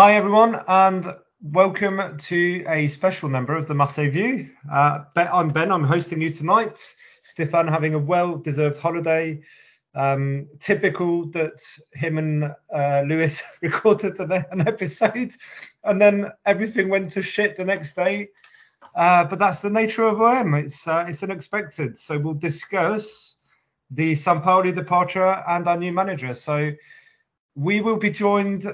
Hi, everyone, and welcome to a special number of the Marseille View. Uh, I'm Ben, I'm hosting you tonight. Stefan having a well deserved holiday. Um, typical that him and uh, Lewis recorded an, episode and then everything went to shit the next day. Uh, but that's the nature of OM. It's uh, it's unexpected. So we'll discuss the Sampaoli departure and our new manager. So we will be joined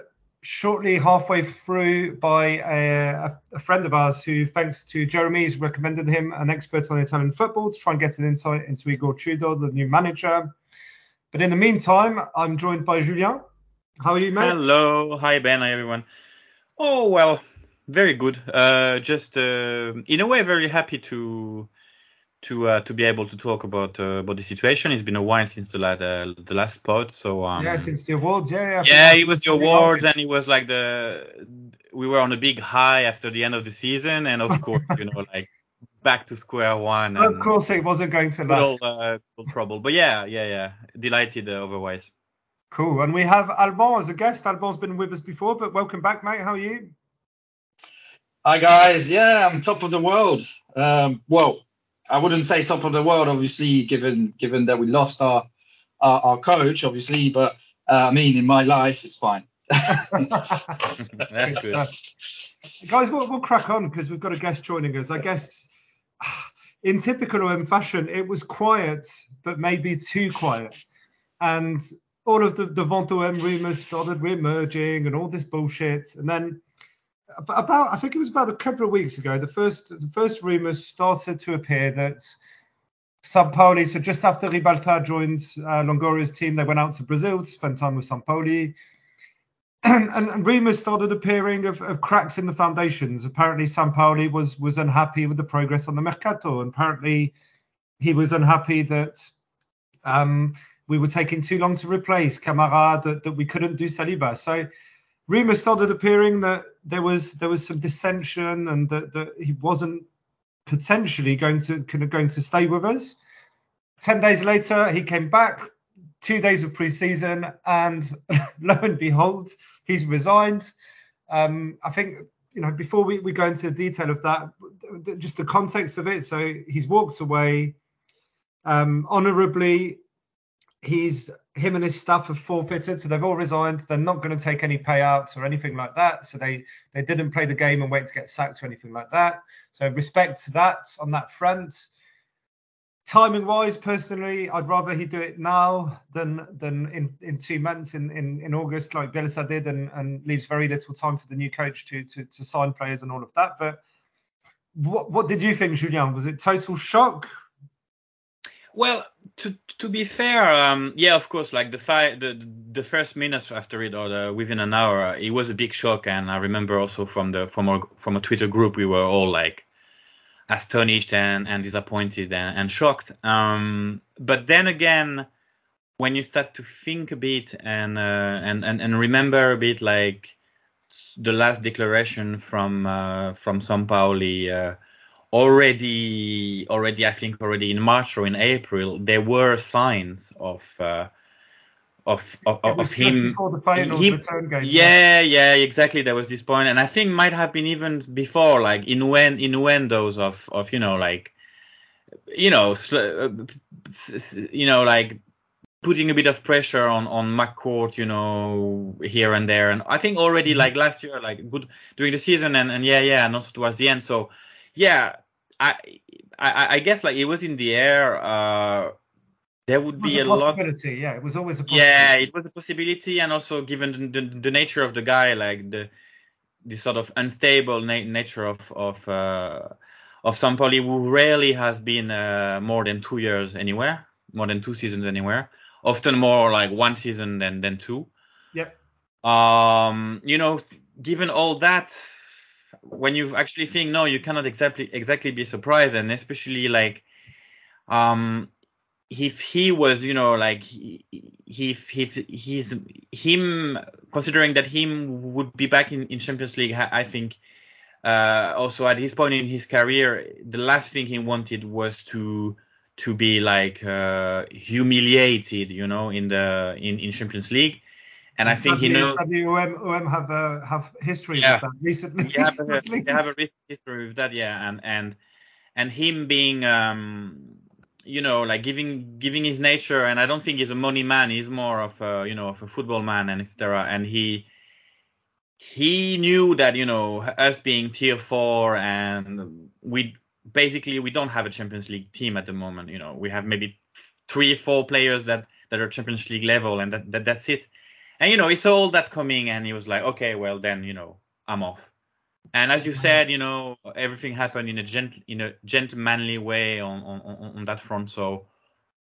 shortly halfway through by a, a, friend of ours who, thanks to Jeremy, has recommended him an expert on Italian football to try and get an insight into Igor Tudor, the new manager. But in the meantime, I'm joined by Julien. How are you, mate? Hello, hi Ben, hi everyone. Oh well, very good. Uh, just uh, in a way, very happy to to uh, to be able to talk about uh, about the situation. It's been a while since the la- the, the last pod, so um, yeah, since the awards, yeah, yeah. yeah, it was the awards, and it was like the we were on a big high after the end of the season, and of course, you know, like back to square one. Of course, it wasn't going to little, last. uh, little trouble, but yeah, yeah, yeah, delighted uh, otherwise. Cool. And we have Alban as a guest. Alban's been with us before, but welcome back, mate. How are you? Hi guys, yeah, I'm top of the world. Um, well, I wouldn't say top of the world, obviously, given given that we lost our our, our coach, obviously, but uh, I mean, in my life, it's fine. That's good. Guys, we'll, we'll crack on because we've got a guest joining us. I guess in typical OM fashion, it was quiet, but maybe too quiet. And all of the, the Vent OM rumours started re-emerging and all this bullshit. And then ab- about, I think it was about a couple of weeks ago, the first the first rumours started to appear that Sampaoli, so just after Ribalta joined uh, Longoria's team, they went out to Brazil to spend time with Sampaoli. Pauli and, and rumours started appearing of, of cracks in the foundations. Apparently, Sampaoli was was unhappy with the progress on the mercato, and apparently he was unhappy that um, we were taking too long to replace Kamara, that, that we couldn't do Saliba. So rumours started appearing that there was there was some dissension and that, that he wasn't potentially going to kind of going to stay with us. Ten days later, he came back. Two days of pre-season, and lo and behold, he's resigned. Um, I think you know before we, we go into the detail of that, just the context of it. So he's walked away um, honourably. He's him and his staff have forfeited, so they've all resigned. They're not going to take any payouts or anything like that. So they they didn't play the game and wait to get sacked or anything like that. So respect to that on that front timing wise personally i'd rather he do it now than than in in two months in in, in august like Bielsa did and and leaves very little time for the new coach to to, to sign players and all of that but what what did you think Julien? was it total shock Well, to to be fair, um, yeah, of course, like the fi- the the first minutes after it, or the, within an hour, it was a big shock, and I remember also from the from our from a Twitter group, we were all like astonished and and disappointed and, and shocked. Um, but then again, when you start to think a bit and uh, and and and remember a bit like the last declaration from uh, from São. Uh, already already I think already in March or in April there were signs of uh, of of, of him finals him- game, yeah yeah exactly there was this point and I think might have been even before like innuen- innuendos of of you know like you know sl- uh, you know like putting a bit of pressure on on McCourt, you know, here and there. And I think already like last year, like good during the season, and, and yeah, yeah, and also towards the end. So yeah, I I, I guess like it was in the air. Uh, there would be a a lot possibility. Yeah, it was always a possibility. yeah it was a possibility and also given the, the, the nature of the guy like the the sort of unstable na- nature of of uh, of Sampaoli who rarely has been uh, more than two years anywhere more than two seasons anywhere often more like one season than than two Yep. um you know given all that when you actually think no you cannot exactly exactly be surprised. And especially like um if he was you know like if if he's him considering that him would be back in, in champions league i think uh also at his point in his career the last thing he wanted was to to be like uh humiliated you know in the in, in champions league and i think he knows sadly, OM, have uh, have history Yeah. with that recently. they have a, they have a history with that, yeah, and and and him being, um, you know, like giving giving his nature, and I don't think he's a money man. He's more of a, you know, of a football man, and etc. And he he knew that, you know, us being tier four, and we basically we don't have a Champions League team at the moment. You know, we have maybe three, four players that that are Champions League level, and that, that that's it. And you know, he saw all that coming, and he was like, okay, well then, you know, I'm off. And as you uh-huh. said, you know, everything happened in a gent in a gentlemanly way on on, on, on that front. So,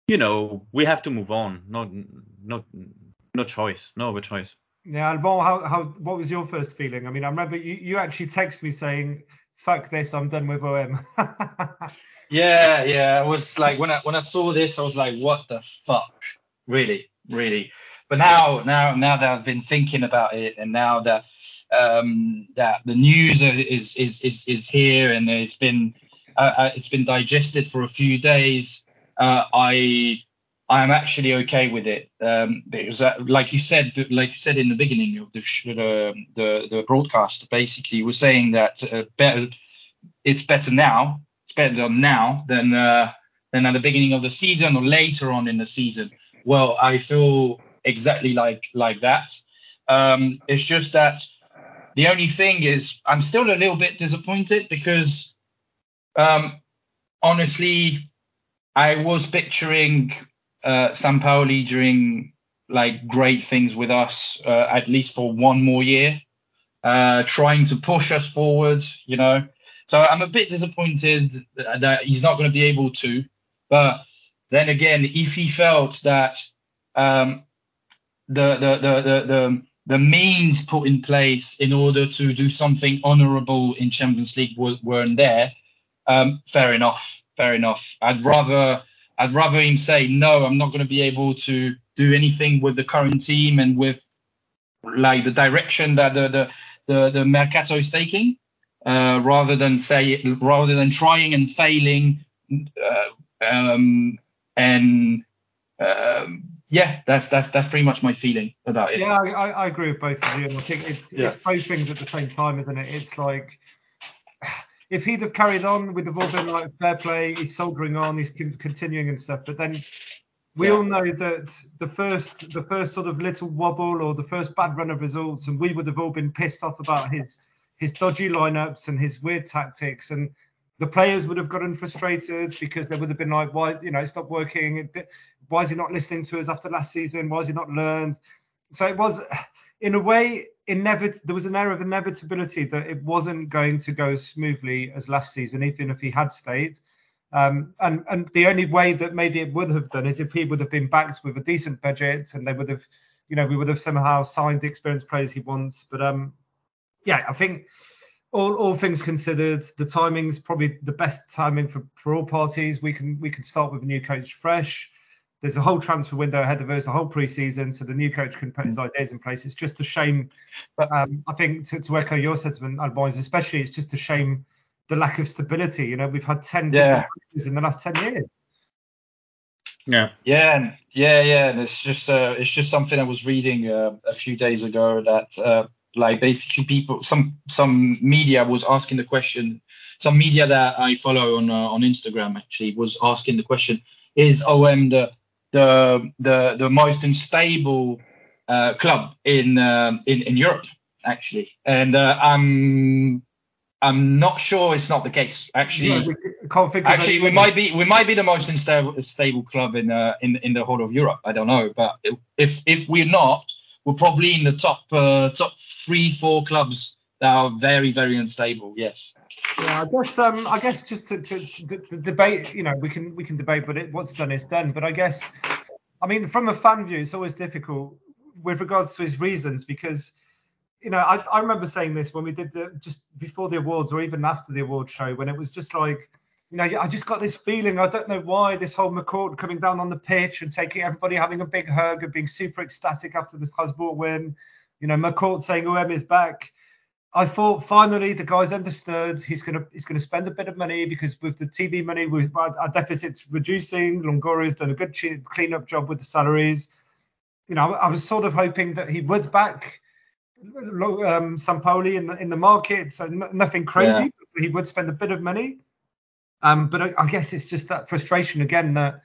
you know, we have to move on. No, no, no choice. No other choice. Yeah, Alban, how, how what was your first feeling? I mean, I remember you, you actually texted me saying, "Fuck this, I'm done with OM." Yeah, yeah. It was like when I when I saw this, I was like, what the fuck? Really, really. But now, now, now that I've been thinking about it, and now that um, that the news is is is is here, and it's been uh, uh, it's been digested for a few days, uh, I I am actually okay with it. Um, because, uh, like you said, like you said in the beginning of the sh- the, the the broadcast, basically, was saying that uh, better it's better now it's better now than uh, than at the beginning of the season or later on in the season. Well, I feel exactly like like that. Um, it's just that the only thing is I'm still a little bit disappointed because um, honestly, I was picturing uh, Sampaoli doing like great things with us uh, at least for one more year, uh, trying to push us forward, you know. So I'm a bit disappointed that he's not going to be able to. But then again, if he felt that um, the, the, the, the, the, the means put in place in order to do something honourable in Champions League were, weren't there, um, fair enough, fair enough. I'd rather I'd rather him say no, I'm not going to be able to do anything with the current team and with like the direction that the the the, the mercato is taking uh, rather than say rather than trying and failing uh, um, and um, yeah that's that's that's pretty much my feeling about it yeah, I, I, I agree with both of you, and I think it's, Yeah. it's both things at the same time, isn't it? It's like if he'd have carried on, we'd have all been like fair play. He's soldiering on, he's continuing and stuff. But then we Yeah. all know that the first the first sort of little wobble or the first bad run of results, and we would have all been pissed off about his his dodgy lineups and his weird tactics, and the players would have gotten frustrated because they would have been like, why you know it's not working? Why is he not listening to us after last season? Why has he not learned? So it was, in a way, inevit- there was an air of inevitability that it wasn't going to go as smoothly as last season, even if he had stayed. Um, and and the only way that maybe it would have done is if he would have been backed with a decent budget and they would have, you know, we would have somehow signed the experienced players he wants. But um, yeah, I think all, all things considered, the timing's probably the best timing for, for all parties. We can we can start with a new coach fresh. There's a whole transfer window ahead of us, a whole pre-season, so the new coach can put his ideas in place. It's just a shame. But um, I think to, to echo your sentiment, Albans, especially, it's just a shame the lack of stability. You know, we've had ten Yeah. different coaches in the last ten years. Yeah. Yeah, and- yeah, yeah. And it's just uh, it's just something I was reading uh, a few days ago that uh, like basically people some some media was asking the question. Some media that I follow on uh, on Instagram actually was asking the question: Is OM the the the the most unstable uh, club in um in in Europe actually? And uh, I'm I'm not sure it's not the case. Actually, Yeah, we can't actually, we might be we might be the most unstable stable club in uh, in in the whole of Europe. I don't know, but if if we're not, we're probably in the top uh, top three four clubs that are very very unstable. Yes. Yeah, I guess um, I guess just to, to, to, to debate, you know, we can we can debate, but it, what's done is done. But I guess, I mean, from a fan view, it's always difficult with regards to his reasons because, you know, I, I remember saying this when we did the just before the awards or even after the award show when it was just like, you know, I just got this feeling. I don't know why this whole McCourt coming down on the pitch and taking everybody having a big hug and being super ecstatic after the Strasbourg win. You know, McCourt saying OM is back. I thought finally the guys understood he's gonna he's gonna spend a bit of money because with the TV money we our deficit's reducing. Longoria's done a good clean up job with the salaries. You know, I was sort of hoping that he would back um, Sampaoli in the in the market, so n- nothing crazy. Yeah. But he would spend a bit of money. Um, but I, I guess it's just that frustration again that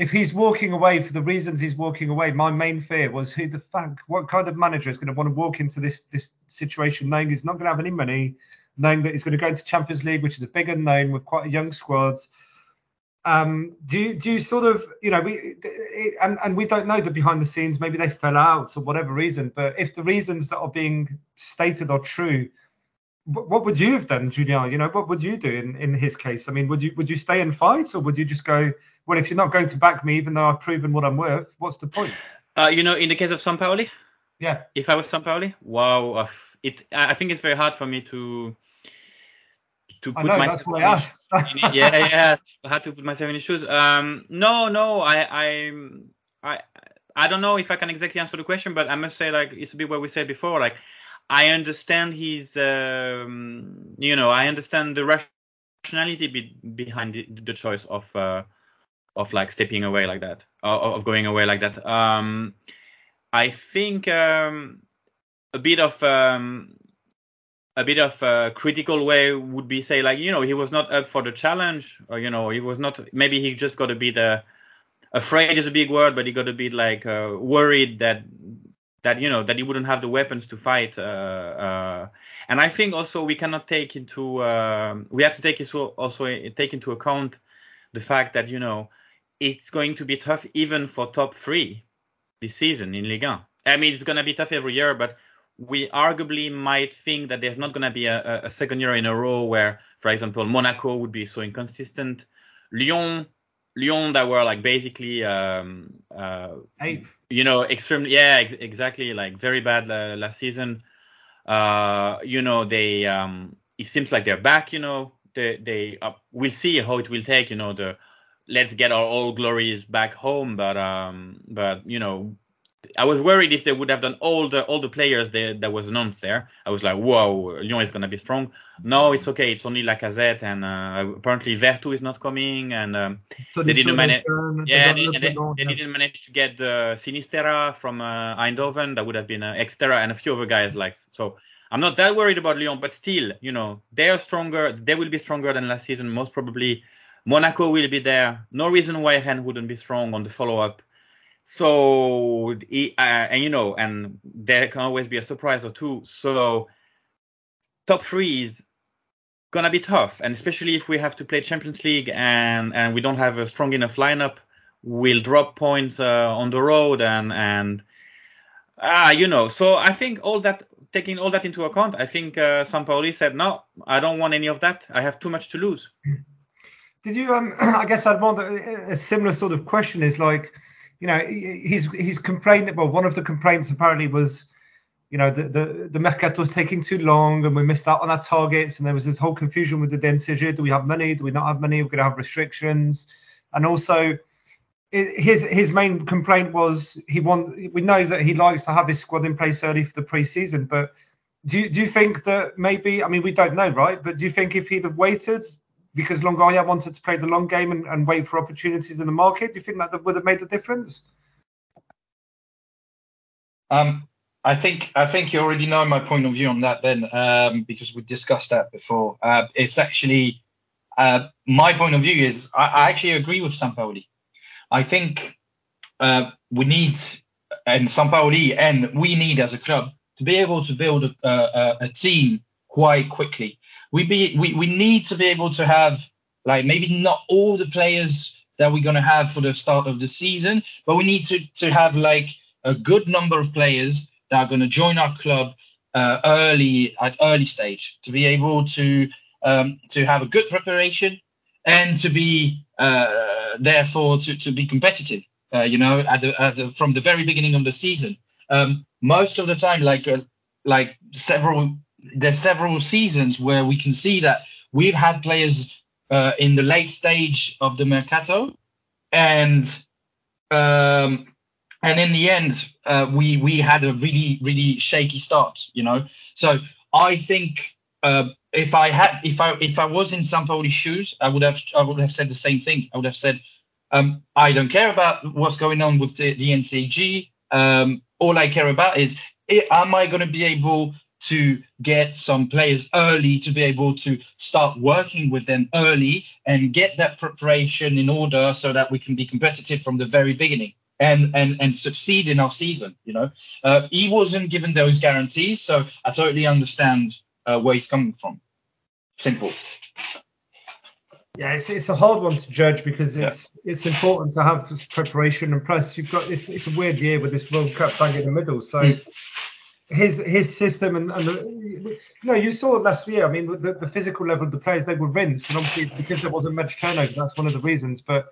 if he's walking away for the reasons he's walking away, my main fear was who the fuck, what kind of manager is going to want to walk into this this situation knowing he's not going to have any money, knowing that he's going to go into Champions League, which is a big unknown with quite a young squad. Um, do you do you sort of you know we and and we don't know the behind the scenes maybe they fell out or whatever reason but if the reasons that are being stated are true what would you have done Julien you know what would you do in in his case I mean would you would you stay and fight or would you just go well if you're not going to back me even though I've proven what I'm worth what's the point? Uh, you know, in the case of Sampaoli, yeah. If I was Sampaoli, wow, uh, it's I think it's very hard for me to to put know myself in his- in yeah, yeah, I had to put myself in his shoes. Um, no, no, I, I, I, I don't know if I can exactly answer the question, but I must say, like, it's a bit what we said before. Like, I understand his, um, you know, I understand the rationality be, behind the, the choice of, uh, of like stepping away like that, of, going away like that. Um, I think um, a bit of um, a bit of a critical way would be say like you know he was not up for the challenge or you know he was not maybe he just got a bit uh, afraid is a big word but he got a bit like uh, worried that that you know that he wouldn't have the weapons to fight uh, uh, and I think also we cannot take into um we have to take into also take into account the fact that you know it's going to be tough even for top three this season in Ligue 1. I mean, it's going to be tough every year, but we arguably might think that there's not going to be a, a- second year in a row where, for example, Monaco would be so inconsistent. Lyon, Lyon that were like basically, um, uh, you know, extremely, yeah, ex- exactly, like very bad uh, last season. Uh, you know, they, um, it seems like they're back. You know, they, they, uh, we'll see how it will take. You know, the let's get our old glories back home, but, um, but you know, I was worried if they would have done all the all the players that was announced there. I was like, whoa, Lyon is gonna be strong. No, it's okay. It's only Lacazette and uh, apparently Vertu is not coming, and um, So They didn't manage- yeah, they, they, they didn't manage to get the Sinisterra from uh, Eindhoven. That would have been uh, Extera and a few other guys like so. I'm not that worried about Lyon, but still, you know, they are stronger. They will be stronger than last season, most probably. Monaco will be there. No reason why Rennes wouldn't be strong on the follow-up. So, he- uh, and you know, and there can always be a surprise or two. So, top three is gonna be tough, and especially if we have to play Champions League and and we don't have a strong enough lineup, we'll drop points uh, on the road and and ah, you know. So I think all that, taking all that into account, I think uh, Sampaoli said, no, I don't want any of that. I have too much to lose. Did you? Um, I guess want a, similar sort of question. Is like, you know, he's he's complained. Well, one of the complaints apparently was, you know, the the the mercato was taking too long and we missed out on our targets, and there was this whole confusion with the DNCG. Do we have money? Do we not have money? We're going to have restrictions, and also. His his main complaint was he want we know that he likes to have his squad in place early for the preseason, but do you, do you think that maybe I mean we don't know right, but do you think if he'd have waited because Longoria wanted to play the long game and, and wait for opportunities in the market, do you think that would have made a difference? Um, I think I think you already know my point of view on that then, um, because we discussed that before. Uh, it's actually uh, my point of view is I, I actually agree with Sampaoli. I think uh, we need and Sampaoli and we need as a club to be able to build a, a, a team quite quickly. We be we, we need to be able to have like maybe not all the players that we're gonna have for the start of the season, but we need to to have like a good number of players that are gonna join our club uh, early at early stage to be able to um, to have a good preparation and to be uh, therefore to, to be competitive. Uh, you know, at the, at the, from the very beginning of the season. Um, most of the time, like uh, like several there's several seasons where we can see that we've had players uh, in the late stage of the mercato, and um, and in the end, uh, we we had a really really shaky start. You know, so I think uh, if I had if I if I was in Sampaoli's shoes, I would have I would have said the same thing. I would have said, um, I don't care about what's going on with the, the NCG. Um, all I care about is am I going to be able to get some players early to be able to start working with them early and get that preparation in order so that we can be competitive from the very beginning and and and succeed in our season you know uh, he wasn't given those guarantees so i totally understand uh, where he's coming from simple yeah, it's, it's a hard one to judge because it's yeah. it's important to have this preparation and plus you've got this it's a weird year with this World Cup bang in the middle. So mm his his system and, and the, you know you saw it last year. I mean the, the physical level of the players they were rinsed and obviously because there wasn't much turnover that's one of the reasons. But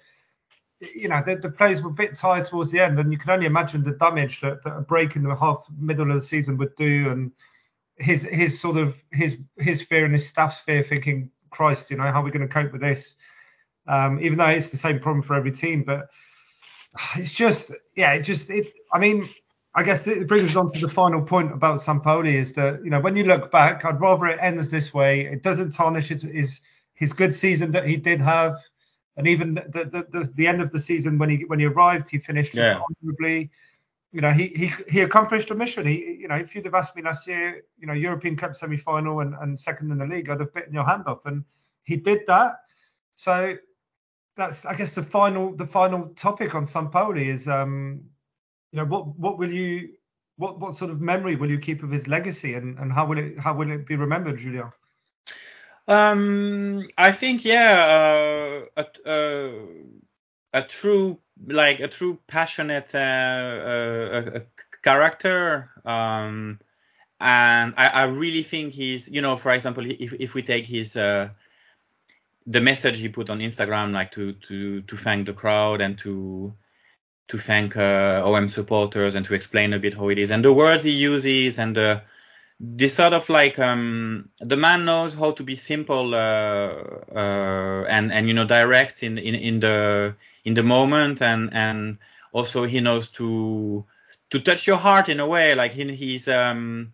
you know the, the players were a bit tired towards the end and you can only imagine the damage that, that a break in the half middle of the season would do and his his sort of his his fear and his staff's fear thinking Christ you know how are we going to cope with this um, even though it's the same problem for every team but it's just yeah it just it I mean I guess it brings us on to the final point about Sampaoli is that you know when you look back, I'd rather it ends this way. It doesn't tarnish his his, his good season that he did have, and even the, the the, the end of the season when he when he arrived, he finished yeah. honorably. You know, he, he he accomplished a mission. He you know, if you'd have asked me last year, you know, European Cup semi-final and, and second in the league, I'd have bitten your hand off, and he did that. So that's I guess the final the final topic on Sampaoli is um you know, what what will you what what sort of memory will you keep of his legacy, and and how will it how will it be remembered, Julien? Um, I think yeah, uh, a, uh, a true like a true passionate uh, uh, character. Um, and I, I really think he's, you know, for example, if if we take his uh, the message he put on Instagram, like to to to thank the crowd and to to thank uh, OM supporters and to explain a bit how it is. And the words he uses and the this sort of like um, the man knows how to be simple uh, uh, and and you know direct in, in in the in the moment. And and also he knows to to touch your heart in a way. Like he, he's um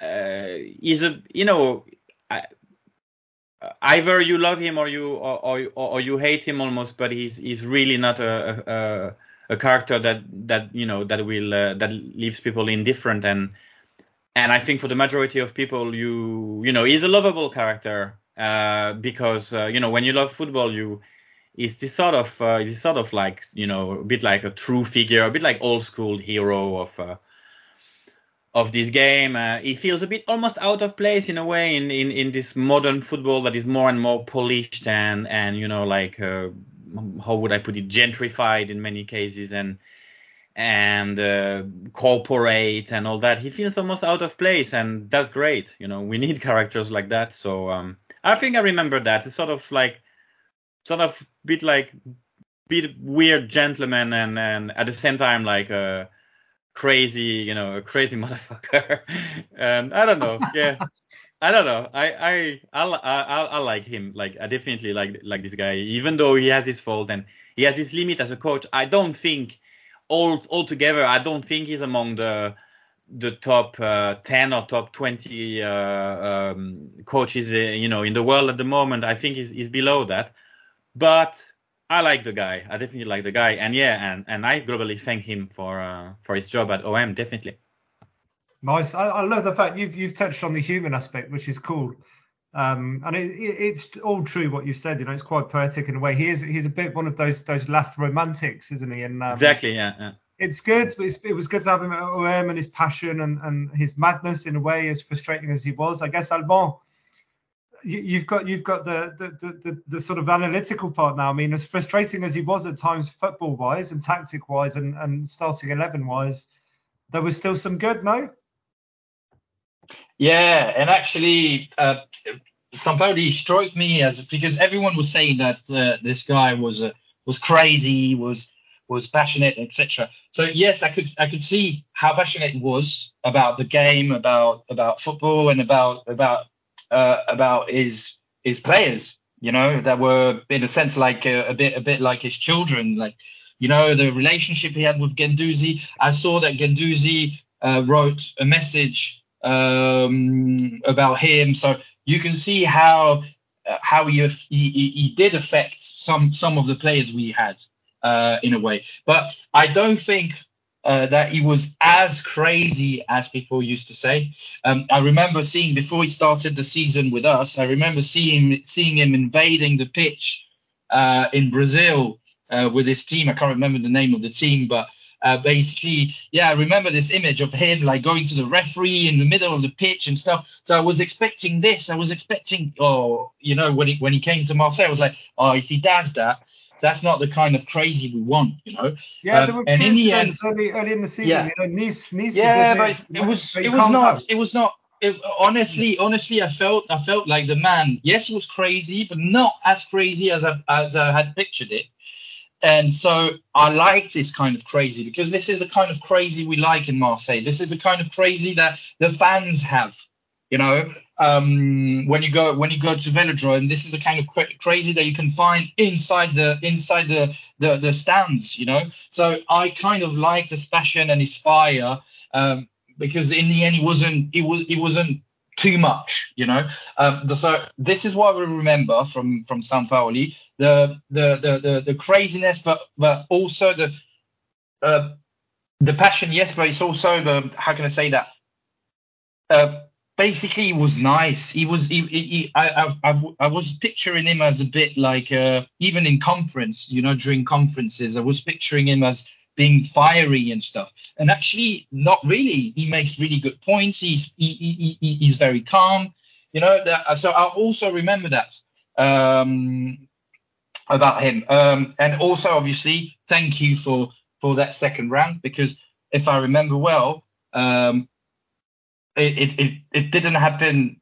uh, he's a you know I, either you love him or you or, or, or you hate him almost but he's he's really not a, a, a a character that that you know that will uh, that leaves people indifferent. And and I think for the majority of people you you know he's a lovable character uh, because uh, you know when you love football you is this sort of uh, this sort of like you know a bit like a true figure a bit like old school hero of uh, of this game. Uh, he feels a bit almost out of place in a way in, in in this modern football that is more and more polished and and you know like uh, how would I put it, gentrified in many cases and and uh, corporate and all that. He feels almost out of place, and that's great. You know, we need characters like that. So um, I think I remember that. It's sort of like, sort of bit like, bit weird gentleman, and and at the same time like a crazy, you know, a crazy motherfucker. and I don't know, yeah. I don't know. I I I, I, I like him. Like I definitely like like this guy, even though he has his fault and he has his limit as a coach. I don't think all altogether. I don't think he's among the the top uh, 10 or top 20 uh, um, coaches, uh, you know, in the world at the moment. I think he's, he's below that. But I like the guy. I definitely like the guy. And yeah, and, and I globally thank him for uh, for his job at OM. Definitely. Nice. I, I, love the fact you've you've touched on the human aspect, which is cool. Um, and it, it, it's all true what you said. You know, it's quite poetic in a way. He is he's a bit one of those those last romantics, isn't he? And um, exactly, yeah, yeah. it's good. It's, it was good to have him at OM and his passion and, and his madness in a way, as frustrating as he was. I guess Alban, you, have got you've got the the, the the, the sort of analytical part now. I mean, as frustrating as he was at times, football wise and tactic wise and, and starting eleven wise, there was still some good. No. Yeah, and actually, uh, Sampaoli struck me as because everyone was saying that uh, this guy was uh, was crazy, was was passionate, etc. So yes, I could I could see how passionate he was about the game, about about football, and about about uh, about his his players. You know, that were in a sense like a, a bit a bit like his children. Like you know, the relationship he had with Guendouzi. I saw that Guendouzi uh, wrote a message um, about him, so you can see how uh, how he, he he did affect some some of the players we had uh, in a way. But I don't think uh, that he was as crazy as people used to say. Um, I remember seeing before he started the season with us. I remember seeing seeing him invading the pitch uh, in Brazil uh, with his team. I can't remember the name of the team, but uh, basically, yeah, I remember this image of him like going to the referee in the middle of the pitch and stuff. So I was expecting this. I was expecting, oh, you know, when he when he came to Marseille, I was like, oh, if he does that, that's not the kind of crazy we want, you know. Yeah, um, there were and in the end, early, early in the season, yeah, you know, Nice, Nice. Yeah, but it, it was it was not it was not. It, honestly, honestly, I felt I felt like the man. Yes, it was crazy, but not as crazy as I as I had pictured it. And so I liked this kind of crazy because this is the kind of crazy we like in Marseille. This is the kind of crazy that the fans have. You know, um, when you go when you go to Velodrome, this is the kind of cra- crazy that you can find inside the inside the, the the stands. You know, so I kind of liked his passion and his fire um, because in the end, he wasn't it was it wasn't too much, you know. Um, the, so this is what we remember from from Sampaoli, the the the the, the craziness, but but also the uh, the passion, yes, but it's also the how can I say that? Uh, basically he was nice. He was he, he, I, I I was picturing him as a bit like uh, even in conference, you know, during conferences, I was picturing him as being fiery and stuff. And actually, not really. He makes really good points. He's he, he, he he's very calm. You know, that, so I also remember that um, about him. Um, and also, obviously, thank you for for that second round because if I remember well, um, it, it, it didn't happen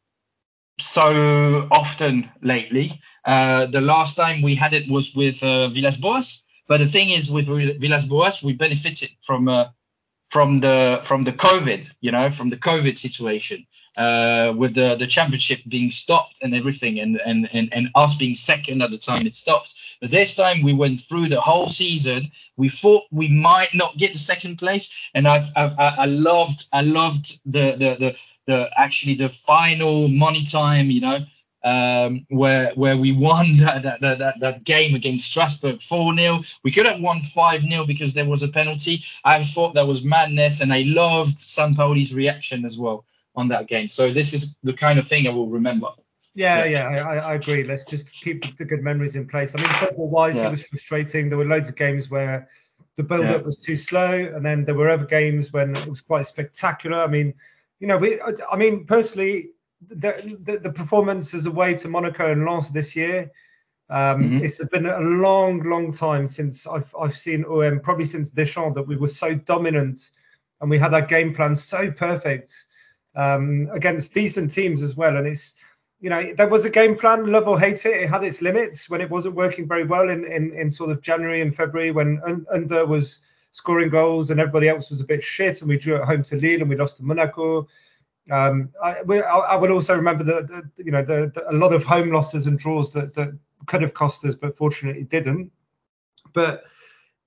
so often lately. Uh, the last time we had it was with uh, Villas Boas, but the thing is with Villas Boas, we benefited from uh, from the from the COVID, you know, from the COVID situation uh, with the, the championship being stopped and everything, and, and, and, and us being second at the time it stopped. But this time we went through the whole season. We thought we might not get the second place, and I've, I've I loved I loved the, the the the actually the final money time, you know. Um, where where we won that that, that, that game against Strasbourg 4 0. We could have won 5 0 because there was a penalty. I thought that was madness, and I loved Sampaoli's reaction as well on that game. So this is the kind of thing I will remember. Yeah, yeah, yeah I, I, agree. Let's just keep the good memories in place. I mean, football-wise, yeah. it was frustrating. There were loads of games where the build-up yeah. was too slow, and then there were other games when it was quite spectacular. I mean, you know, we, I mean, personally, the, the, the performances away to Monaco and Lens this year. Um, mm-hmm. It's been a long, long time since I've I've seen OM, probably since Deschamps, that we were so dominant and we had our game plan so perfect um, against decent teams as well. And it's, you know, there was a game plan, love or hate it. It had its limits when it wasn't working very well in, in, in sort of January and February when Under was scoring goals and everybody else was a bit shit. And we drew at home to Lille and we lost to Monaco. Um, I, I, would also remember that, you know, the, the, a lot of home losses and draws that, that could have cost us, but fortunately didn't. But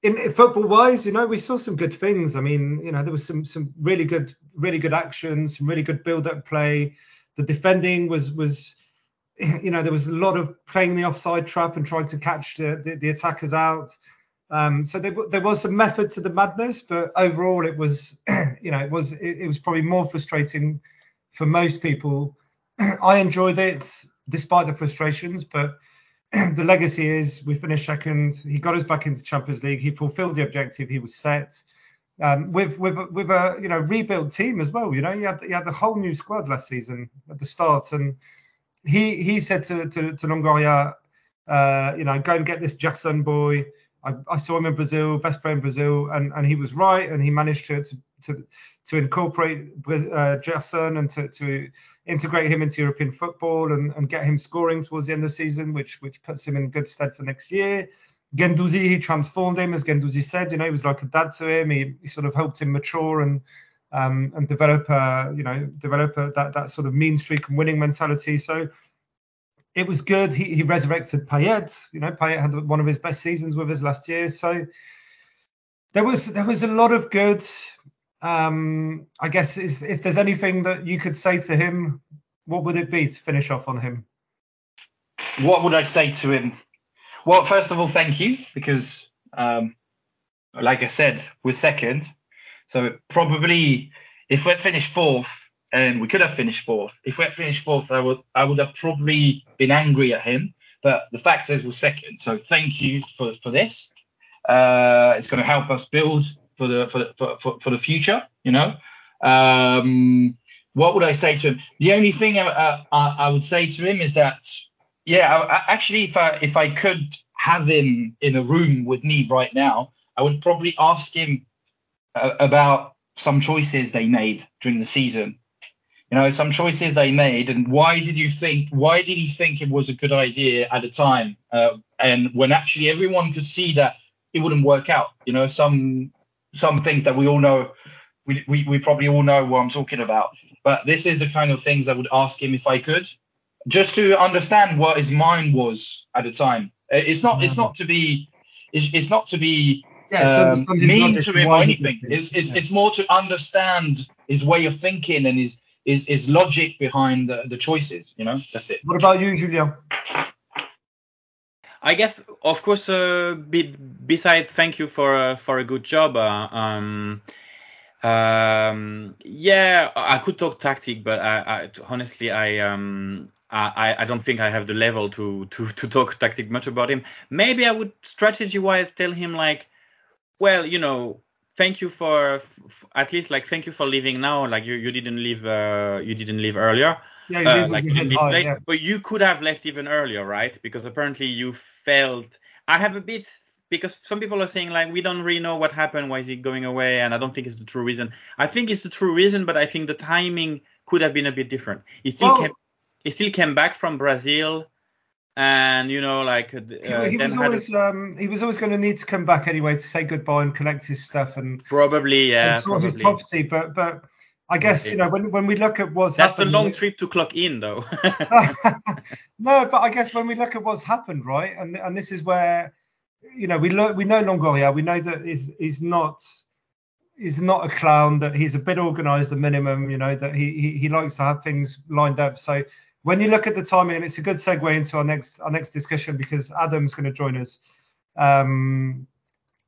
in, in football wise, you know, we saw some good things. I mean, you know, there was some some really good really good actions, some really good build up play. The defending was was you know there was a lot of playing the offside trap and trying to catch the, the, the attackers out. Um, so there, there was some method to the madness, but overall it was you know it was it, it was probably more frustrating for most people. I enjoyed it despite the frustrations, but the legacy is we finished second. He got us back into Champions League. He fulfilled the objective he was set. um, with with with a you know rebuilt team as well. You know, he had he had a whole new squad last season at the start, and he he said to to, to Longoria, uh, you know, go and get this Jackson boy. I, I, saw him in Brazil, best player in Brazil, and, and he was right, and he managed to to to, to incorporate uh, and to, to integrate him into European football and, and get him scoring towards the end of the season, which which puts him in good stead for next year. Guendouzi, he transformed him, as Guendouzi said. You know, he was like a dad to him. He, he sort of helped him mature and um, and develop, a, you know, develop a, that that sort of mean streak and winning mentality. So it was good. He, he resurrected Payet. You know, Payet had one of his best seasons with us last year. So there was there was a lot of good. Um, I guess if there's anything that you could say to him, what would it be to finish off on him? What would I say to him? Well, first of all, thank you because, um, like I said, we're second. So probably if we're finished fourth, and we could have finished fourth. If we had finished fourth, I would I would have probably been angry at him. But the fact is, we're second. So thank you for for this. Uh, it's going to help us build for the for for, for, the future. You know. Um, what would I say to him? The only thing I, I, I would say to him is that, yeah, I, actually, if I if I could have him in a room with me right now, I would probably ask him uh, about some choices they made during the season you know, some choices they made, and why did you think? Why did he think it was a good idea at the time? Uh, and when actually everyone could see that it wouldn't work out. You know, some some things that we all know, we, we, we probably all know what I'm talking about. But this is the kind of things I would ask him if I could, just to understand what his mind was at the time. Uh, it's not it's not to be it's, it's not to be yeah, um, mean to him or anything. It's, it's, yeah. it's more to understand his way of thinking and his is is logic behind the, the choices. You know, that's it. What about you, Julien? I guess, of course, uh, be, besides thank you for uh, for a good job. Uh, um, um, yeah, I could talk tactic, but I, I honestly, I um, I, I don't think I have the level to to to talk tactic much about him. Maybe I would strategy wise tell him like, well, you know, thank you for f- at least like thank you for leaving now. Like you, you didn't leave uh, you didn't leave earlier. Yeah, uh, like you late, yeah. but you could have left even earlier, right? Because apparently you felt. I have a bit because some people are saying like we don't really know what happened. Why is he going away? And I don't think it's the true reason. I think it's the true reason, but I think the timing could have been a bit different. He still well, came. He still came back from Brazil and you know like uh, he, he was always a, um, he was always going to need to come back anyway to say goodbye and collect his stuff and probably yeah and sort probably. his property but but I guess you know when when we look at what's that's happened, a long trip to clock in though. No but I guess when we look at what's happened right and and this is where you know we look we know Longoria we know that he's he's not he's not a clown that he's a bit organized a minimum you know that he, he he likes to have things lined up. So when you look at the timing, and it's a good segue into our next our next discussion because Adam's going to join us. Um,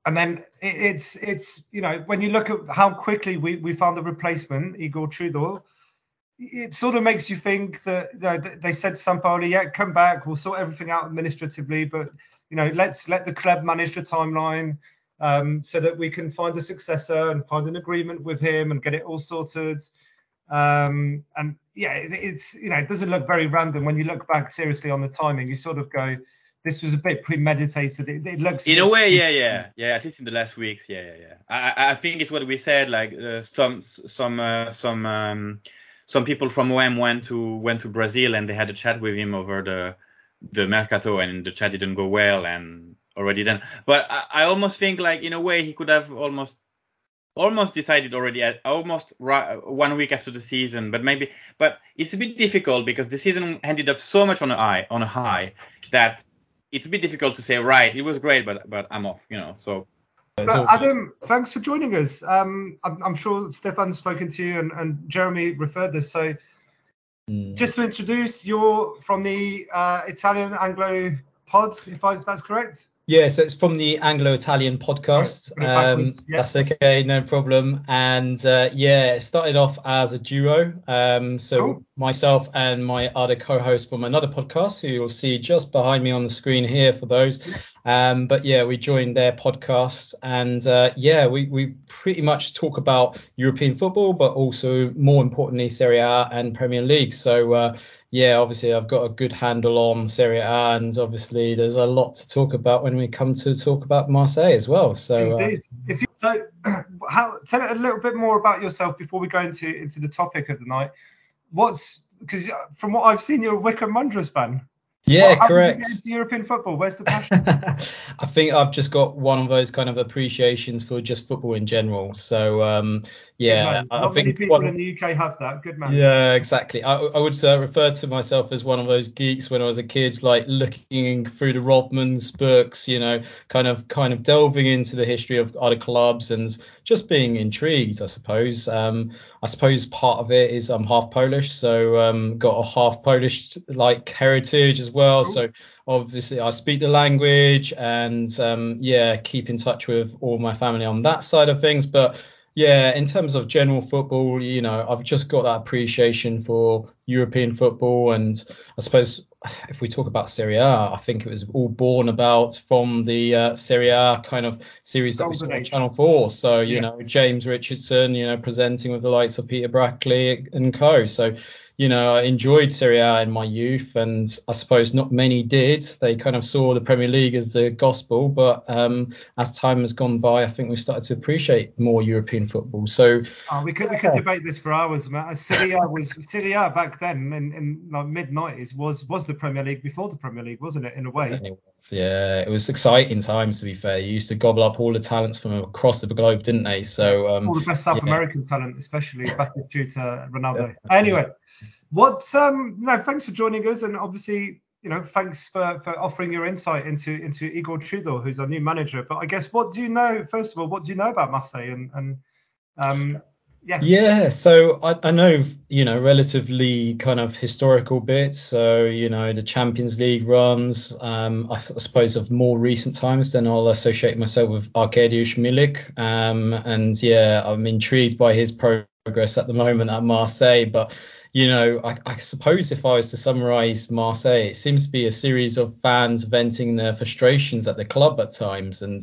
and then it, it's it's you know when you look at how quickly we, we found the replacement Igor Tudor, it sort of makes you think that you know, they said Sampaoli, yeah, come back, we'll sort everything out administratively, but you know let's let the club manage the timeline um, so that we can find a successor and find an agreement with him and get it all sorted. Um, and yeah, it's you know it doesn't look very random when you look back seriously on the timing. You sort of go, this was a bit premeditated. It, it looks in a way, yeah, yeah, yeah. At least in the last weeks, yeah, yeah, yeah. I, I think it's what we said. Like uh, some some uh, some um, some people from OM went to went to Brazil and they had a chat with him over the the mercato, and the chat didn't go well, and already then. But I, I almost think like in a way he could have almost almost decided already at almost one week after the season but maybe but it's a bit difficult because the season ended up so much on a high on a high that it's a bit difficult to say right it was great but but i'm off you know so but Adam, thanks for joining us. Um, I'm, I'm, sure Stefan's spoken to you and, and Jeremy referred this. So, mm. just to introduce, you're from the uh, Italian Anglo Pod, if, I, if that's correct. Yeah, so it's from the Anglo-Italian podcast. Um, yeah. That's okay, no problem. And uh, yeah, it started off as a duo. Um, so cool. myself and my other co-host from another podcast, who you'll see just behind me on the screen here for those. Um, but yeah, we joined their podcast, and uh, yeah, we we pretty much talk about European football, but also more importantly Serie A and Premier League. So uh, yeah, obviously I've got a good handle on Serie A, and obviously there's a lot to talk about when we come to talk about Marseille as well. So, uh, Uh, if you so, how, tell a little bit more about yourself before we go into into the topic of the night. What's because from what I've seen, you're a Wycombe Wanderers fan. Yeah, well, correct. European football. Where's the passion? I think I've just got one of those kind of appreciations for just football in general. So um, yeah, I Not think many people one, in the UK have that. Good man. Yeah, exactly. I, I would uh, refer to myself as one of those geeks when I was a kid, like looking through the Rothmans books, you know, kind of kind of delving into the history of other clubs and just being intrigued. I suppose. Um, I suppose part of it is I'm half Polish, so um, got a half Polish like heritage as well. Cool. So obviously I speak the language and um, yeah, keep in touch with all my family on that side of things, but yeah, in terms of general football, you know, I've just got that appreciation for European football, and I suppose if we talk about Serie A, I think it was all born about from the uh, Serie A kind of series that we saw on Channel 4. So, you yeah. know, James Richardson, you know, presenting with the likes of Peter Brackley and co. So, you know, I enjoyed Serie A in my youth, and I suppose not many did. They kind of saw the Premier League as the gospel, but um, as time has gone by, I think we started to appreciate more European football. So oh, we could we could debate this for hours, man. Serie A was Serie A back then in, in like mid '90s was was the Premier League before the Premier League, wasn't it? In a way. It was, yeah, it was exciting times to be fair. You used to gobble up all the talents from across the globe, didn't they? So um, all the best South yeah. American talent, especially back due to Ronaldo. Anyway. What um, know, thanks for joining us, and obviously, you know, thanks for, for offering your insight into into Igor Tudor, who's our new manager. But I guess, what do you know? First of all, what do you know about Marseille, and and um, yeah. Yeah, so I, I know, you know, relatively kind of historical bits. So, you know, the Champions League runs, um, I, I suppose of more recent times, then I'll associate myself with Arkadiusz Milik. Um, and yeah, I'm intrigued by his progress at the moment at Marseille. But you know, I, I, suppose if I was to summarize Marseille, it seems to be a series of fans venting their frustrations at the club at times. And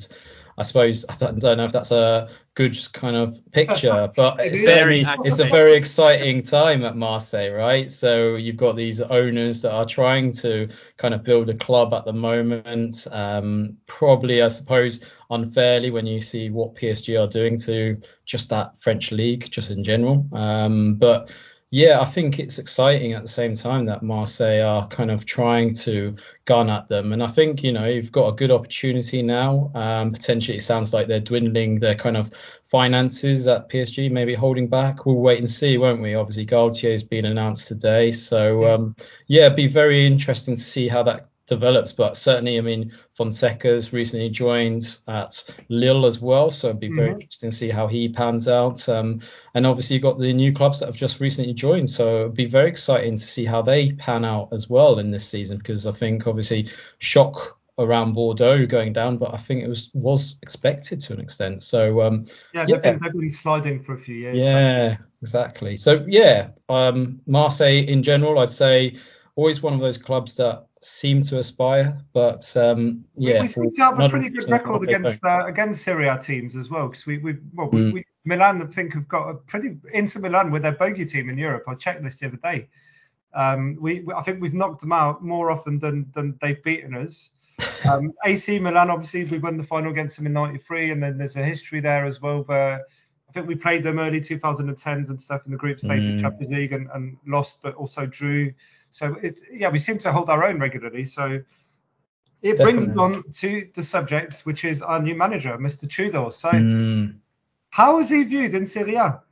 I suppose I don't, know if that's a good kind of picture, but it's, very, it's a very exciting time at Marseille, right? So you've got these owners that are trying to kind of build a club at the moment. Um, probably, I suppose, unfairly when you see what PSG are doing to just that French league, just in general. Um, but yeah, I think it's exciting at the same time that Marseille are kind of trying to gun at them. And I think, you know, you've got a good opportunity now. Um, potentially, it sounds like they're dwindling their kind of finances at PSG, maybe holding back. We'll wait and see, won't we? Obviously, Galtier's been announced today. So, um, yeah, it'd be very interesting to see how that develops. But certainly, I mean, Fonseca's recently joined at Lille as well, so it'd be very mm-hmm. interesting to see how he pans out. Um, and obviously, you've got the new clubs that have just recently joined, so it'd be very exciting to see how they pan out as well in this season. Because I think obviously, shock around Bordeaux going down, but I think it was was expected to an extent. So um, yeah, they've, yeah. Been, they've been sliding for a few years. Yeah, so. exactly. So yeah, um, Marseille in general, I'd say always one of those clubs that seem to aspire. But um, yeah, we, we seem to have a pretty good record against uh, against Serie A teams as well because we we well mm. we, Milan I think have got a pretty Inter Milan with their bogey team in Europe. I checked this the other day. Um, we I think we've knocked them out more often than than they've beaten us. Um, AC Milan obviously we won the final against them in '93, and then there's a history there as well where. I think we played them early 2010s and stuff in the group stage mm. of Champions League and, and lost, but also drew. So it's yeah, we seem to hold our own regularly. So it Definitely. brings on to the subject, which is our new manager, Mr. Tudor. So mm. how is he viewed in Serie A?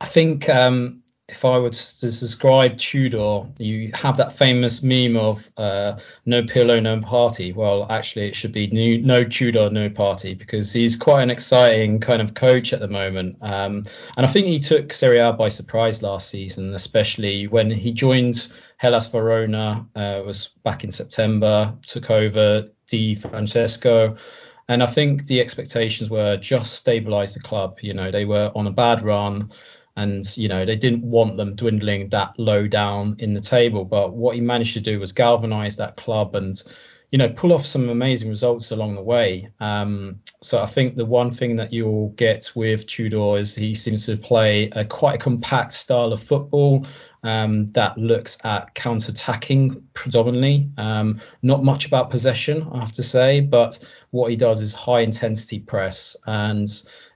I think um, if I were to describe Tudor, you have that famous meme of uh, no Pirlo, no party. Well, actually, it should be new, no Tudor, no party because he's quite an exciting kind of coach at the moment. Um, and I think he took Serie A by surprise last season, especially when he joined Hellas Verona, uh, was back in September, took over Di Francesco. And I think the expectations were just stabilise the club. You know, they were on a bad run and you know they didn't want them dwindling that low down in the table but what he managed to do was galvanize that club and you know, pull off some amazing results along the way. Um, so I think the one thing that you'll get with Tudor is he seems to play a quite a compact style of football um, that looks at counter-attacking predominantly. Um, not much about possession, I have to say, but what he does is high intensity press and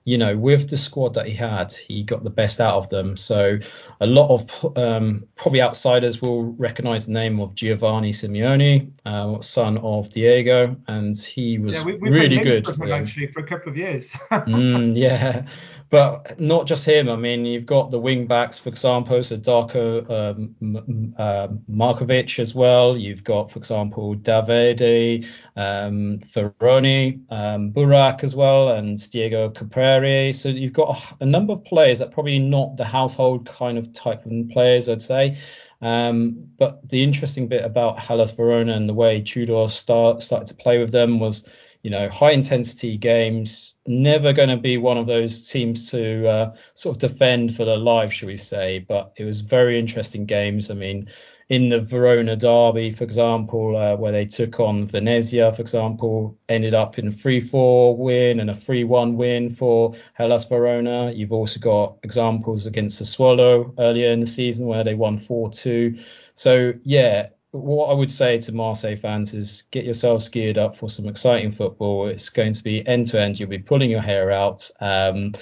you know, with the squad that he had, he got the best out of them. So a lot of um, probably outsiders will recognise the name of Giovanni Simeone, uh, son of Diego, and he was yeah, we, really good. For him, actually, for a couple of years. mm, yeah, but not just him. I mean, you've got the wing backs, for example, so Darko um, uh, Markovic as well. You've got, for example, Davide, um, Faraoni, um, Barák as well, and Diego Caprari. So you've got a, a, number of players that probably not the household kind of type of players, I'd say. Um, but the interesting bit about Hellas Verona and the way Tudor start, started to play with them was you know, high intensity games. Never going to be one of those teams to uh, sort of defend for the life, should we say? But it was very interesting games. I mean, in the Verona derby, for example, uh, where they took on Venezia, for example, ended up in a 3-4 win and a 3-1 win for Hellas Verona. You've also got examples against the Swallow earlier in the season where they won 4-2. So yeah, what I would say to Marseille fans is get yourselves geared up for some exciting football. It's going to be end to end. You'll be pulling your hair out. Um,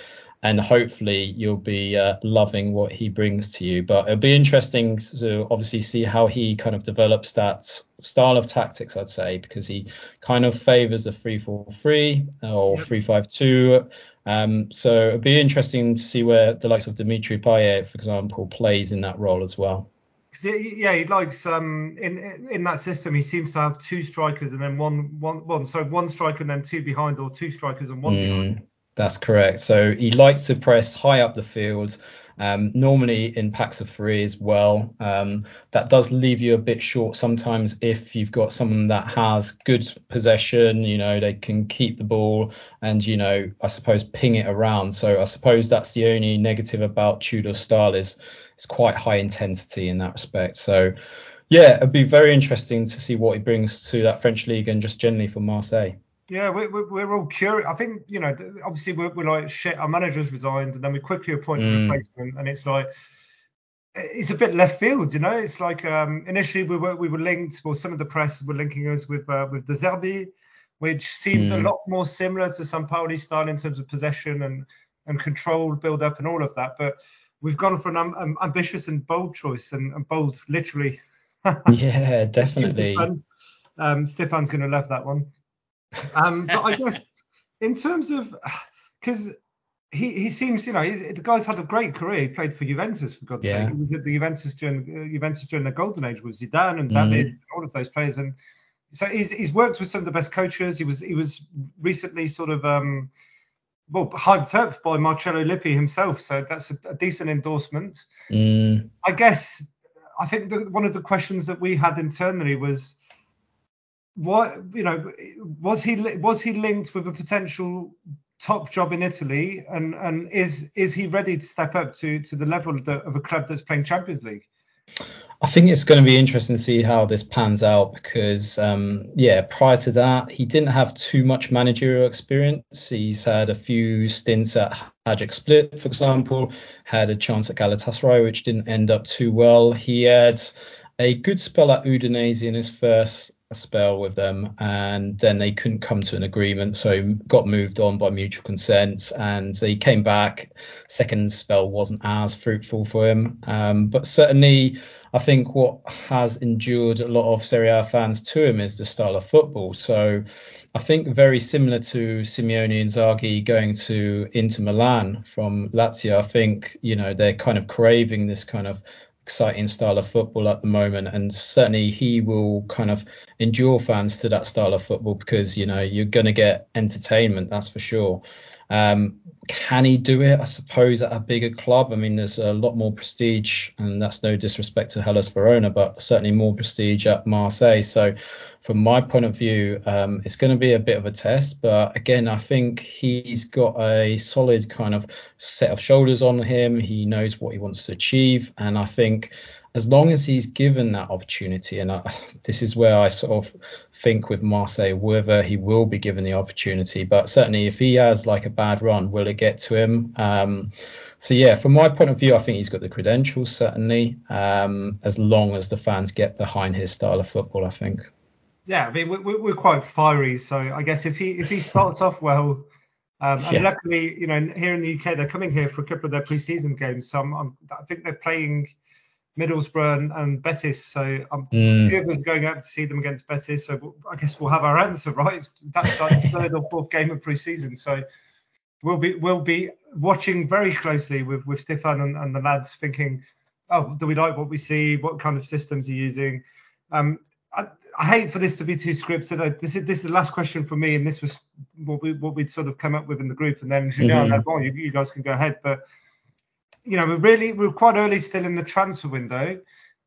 and hopefully you'll be uh, loving what he brings to you. But it'll be interesting to obviously see how he kind of develops that style of tactics, I'd say, because he kind of favours the 3-4-3 or yep. 3-5-2. Um, so it'll be interesting to see where the likes of Dimitri Payet, for example, plays in that role as well yeah, he likes um in in that system. He seems to have two strikers and then one one one. So one striker and then two behind, or two strikers and one mm, behind. That's correct. So he likes to press high up the field. Um, normally in packs of three as well. Um, that does leave you a bit short sometimes if you've got someone that has good possession, you know, they can keep the ball and, you know, I suppose ping it around. So I suppose that's the only negative about Tudor's style is it's quite high intensity in that respect. So yeah, it'd be very interesting to see what he brings to that French league and just generally for Marseille. Yeah, we're, we're all curious. I think, you know, obviously we're, we're like, shit, our manager's resigned, and then we quickly appoint mm. a replacement, and it's like, it's a bit left field, you know. It's like um, initially we were we were linked, well, some of the press were linking us with uh, with De Zerbi, which seemed mm. a lot more similar to San Sampaoli style in terms of possession and and control, build up, and all of that. But we've gone for an um, ambitious and bold choice, and, and bold literally. yeah, definitely. um, Stefan's going to love that one. Um, but I guess in terms of because he, he seems, you know, the guy's had a great career. He played for Juventus, for God's yeah. sake. He the Juventus during uh, Juventus during the golden age with Zidane and David mm. and all of those players. And so he's, he's worked with some of the best coaches. He was he was recently sort of um, well hyped up by Marcello Lippi himself. So that's a, a decent endorsement. Mm. I guess I think the, one of the questions that we had internally was what you know was he was he linked with a potential top job in Italy and and is is he ready to step up to to the level of, the, of a club that's playing Champions League? I think it's going to be interesting to see how this pans out because, um, yeah, prior to that, he didn't have too much managerial experience. He's had a few stints at Hajduk Split, for example, had a chance at Galatasaray, which didn't end up too well. He had a good spell at Udinese in his first spell with them and then they couldn't come to an agreement so got moved on by mutual consent and he came back second spell wasn't as fruitful for him um, but certainly I think what has endured a lot of Serie A fans to him is the style of football. So I think very similar to Simeone Inzaghi going to Inter Milan from Lazio I think you know they're kind of craving this kind of exciting style of football at the moment, and certainly he will kind of endure fans to that style of football because you know you're going to get entertainment, that's for sure. Um, can he do it? I suppose at a bigger club. I mean, there's a lot more prestige, and that's no disrespect to Hellas Verona, but certainly more prestige at Marseille. So from my point of view, um, it's going to be a bit of a test. But again, I think he's got a solid kind of set of shoulders on him. He knows what he wants to achieve. And I think as long as he's given that opportunity, and I, this is where I sort of think with Marseille whether he will be given the opportunity, but certainly if he has like a bad run, will it get to him? Um, so yeah, from my point of view, I think he's got the credentials certainly, um, as long as the fans get behind his style of football. I think. Yeah, I mean we're, we're quite fiery, so I guess if he if he starts off well, um, and yeah. luckily, you know, here in the UK, they're coming here for a couple of their pre-season games. So I'm, I'm, i think they're playing Middlesbrough and, and Betis. So I'm mm. few of us going out to see them against Betis. So I guess we'll have our answer right. That's like the third or fourth game of pre-season. So we'll be we'll be watching very closely with with Stefan and, and the lads, thinking, oh, do we like what we see? What kind of systems are you using? Um, I, I, hate for this to be too scripted. This is this is the last question for me, and this was what we what we'd sort of come up with in the group, and then mm-hmm. you, you guys can go ahead. But you know, we're really we're quite early still in the transfer window,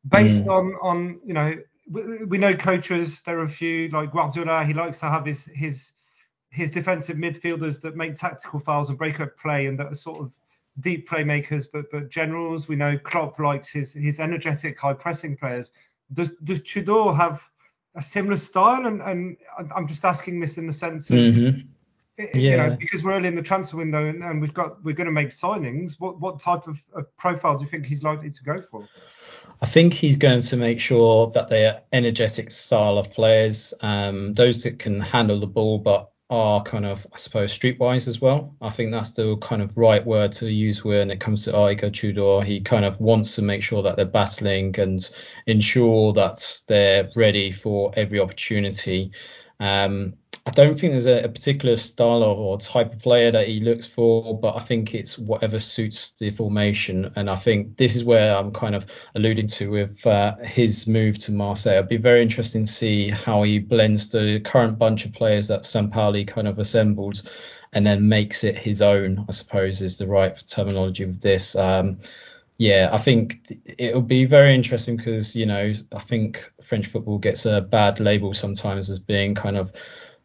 based mm. on on you know we, we, know coaches. There are a few like Guardiola. He likes to have his his his defensive midfielders that make tactical fouls and break up play, and that are sort of deep playmakers. But but generals, we know Klopp likes his his energetic, high pressing players. Does does Tudor have a similar style? And and I'm just asking this in the sense of. Mm-hmm yeah. you know, because we're early in the transfer window and, and we've got we're going to make signings. What what type of, of, profile do you think he's likely to go for? I think he's going to make sure that they are energetic style of players, um, those that can handle the ball but are kind of, I suppose, streetwise as well. I think that's the kind of right word to use when it comes to Igor Tudor. He kind of wants to make sure that they're battling and ensure that they're ready for every opportunity. Um, I don't think there's a, a, particular style or type of player that he looks for, but I think it's whatever suits the formation. And I think this is where I'm kind of alluding to with uh, his move to Marseille. It'd be very interesting to see how he blends the current bunch of players that Sampaoli kind of assembled and then makes it his own, I suppose is the right terminology with this. Um, yeah, I think it'll be very interesting because, you know, I think French football gets a bad label sometimes as being kind of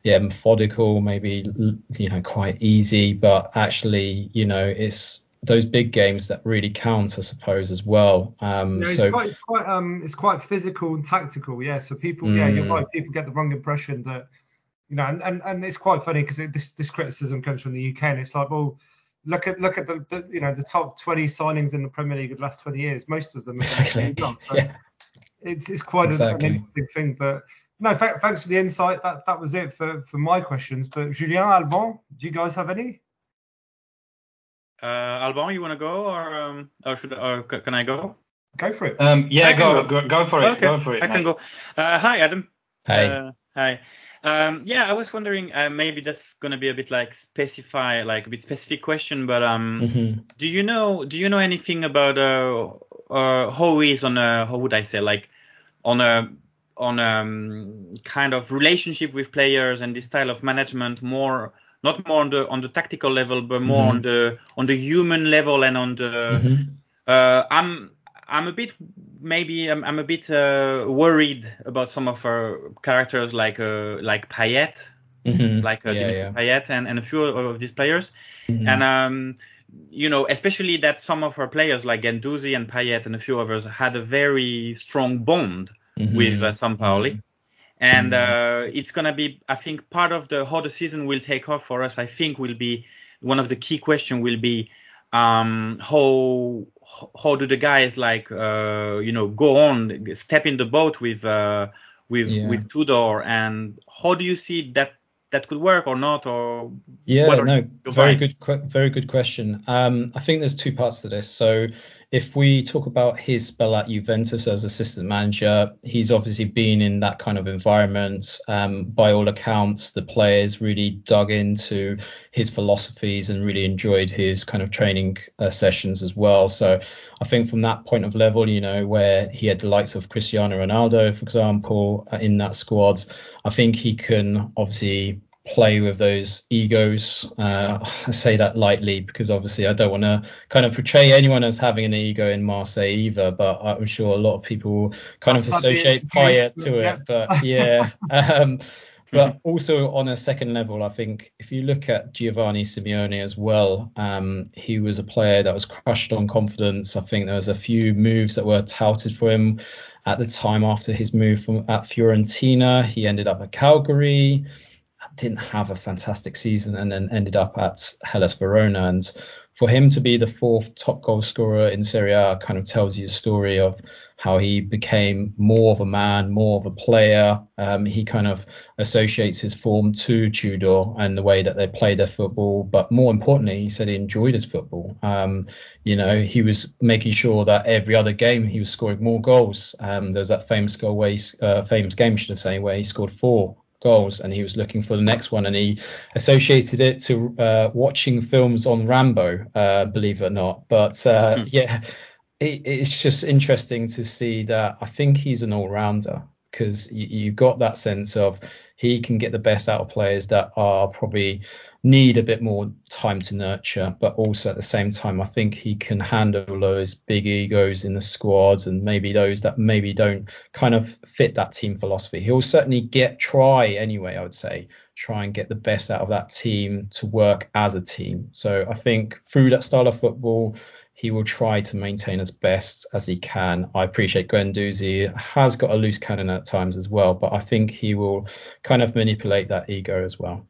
yeah methodical maybe you know quite easy but actually you know it's those big games that really count i suppose as well um yeah, it's so quite, quite um it's quite physical and tactical yeah so people mm. yeah you're mm. right people get the wrong impression that you know and and, and it's quite funny because this this criticism comes from the uk and it's like well look at look at the, the, you know the top 20 signings in the Premier League of the last 20 years. Most of them. Exactly. So yeah. It's it's quite exactly. an interesting thing, but no, th- thanks for the insight. That that was it for, for my questions. But Julien, Alban, do you guys have any? Uh, Alban, you want to go, or um, or should or can I go? Go for it. Um, yeah, go, go, go for it. Okay. Go for it. I can go. Uh, hi, Adam. Hi. Uh, hi. Um, yeah, I was wondering, uh, maybe that's gonna be a bit like specify, like a bit specific question, but um, mm-hmm. do you know, do you know anything about uh, uh how is on a, how would I say, like on a on um, kind of relationship with players and this style of management more not more on the on the tactical level but more mm-hmm. on the on the human level and on the mm-hmm. uh, I'm I'm a bit maybe I'm, I'm a bit uh, worried about some of our characters like uh, like Payet mm-hmm. like uh, yeah, yeah. Payet and, and a few of these players mm-hmm. and um you know, especially that some of our players like Guendouzi and Payet and a few others had a very strong bond mm-hmm. with uh, Sampaoli. And mm-hmm. uh, it's gonna be, I think, part of the how the season will take off for us. I think will be one of the key questions will be um, how how do the guys like uh, you know go on step in the boat with uh, with yeah. with Tudor and how do you see that that could work or not or yeah no very vibes? good very good question um, i think there's two parts to this so if we talk about his spell at Juventus as assistant manager, he's obviously been in that kind of environment. Um, by all accounts, the players really dug into his philosophies and really enjoyed his kind of training uh, sessions as well. So I think from that point of level, you know, where he had the likes of Cristiano Ronaldo, for example, uh, in that squad, I think he can obviously play with those egos. Uh, I say that lightly because obviously I don't want to kind of portray anyone as having an ego in Marseille either, but I'm sure a lot of people kind That's of associate Payet to it. But yeah, um, But also on a second level, I think if you look at Giovanni Simeone as well, um, he was a player that was crushed on confidence. I think there was a few moves that were touted for him at the time after his move from at Fiorentina. He ended up at Cagliari, didn't have a fantastic season, and then ended up at Hellas Verona. And for him to be the fourth top goal scorer in Serie A kind of tells you a story of how he became more of a man, more of a player. Um, he kind of associates his form to Tudor and the way that they play their football. But more importantly, he said he enjoyed his football. Um, you know, he was making sure that every other game he was scoring more goals. Um, there's that famous goal where he, uh, famous game, should I say, where he scored four goals and he was looking for the next one and he associated it to uh, watching films on Rambo, uh, believe it or not. But uh, mm-hmm. yeah, it, it's just interesting to see that I think he's an all rounder because you, you've got that sense of he can get the best out of players that are probably need a bit more time to nurture, but also at the same time, I think he can handle those big egos in the squads and maybe those that maybe don't kind of fit that team philosophy. He'll certainly get try anyway, I would say, try and get the best out of that team to work as a team. So I think through that style of football, he will try to maintain as best as he can. I appreciate Guendouzi has got a loose cannon at times as well, but I think he will kind of manipulate that ego as well.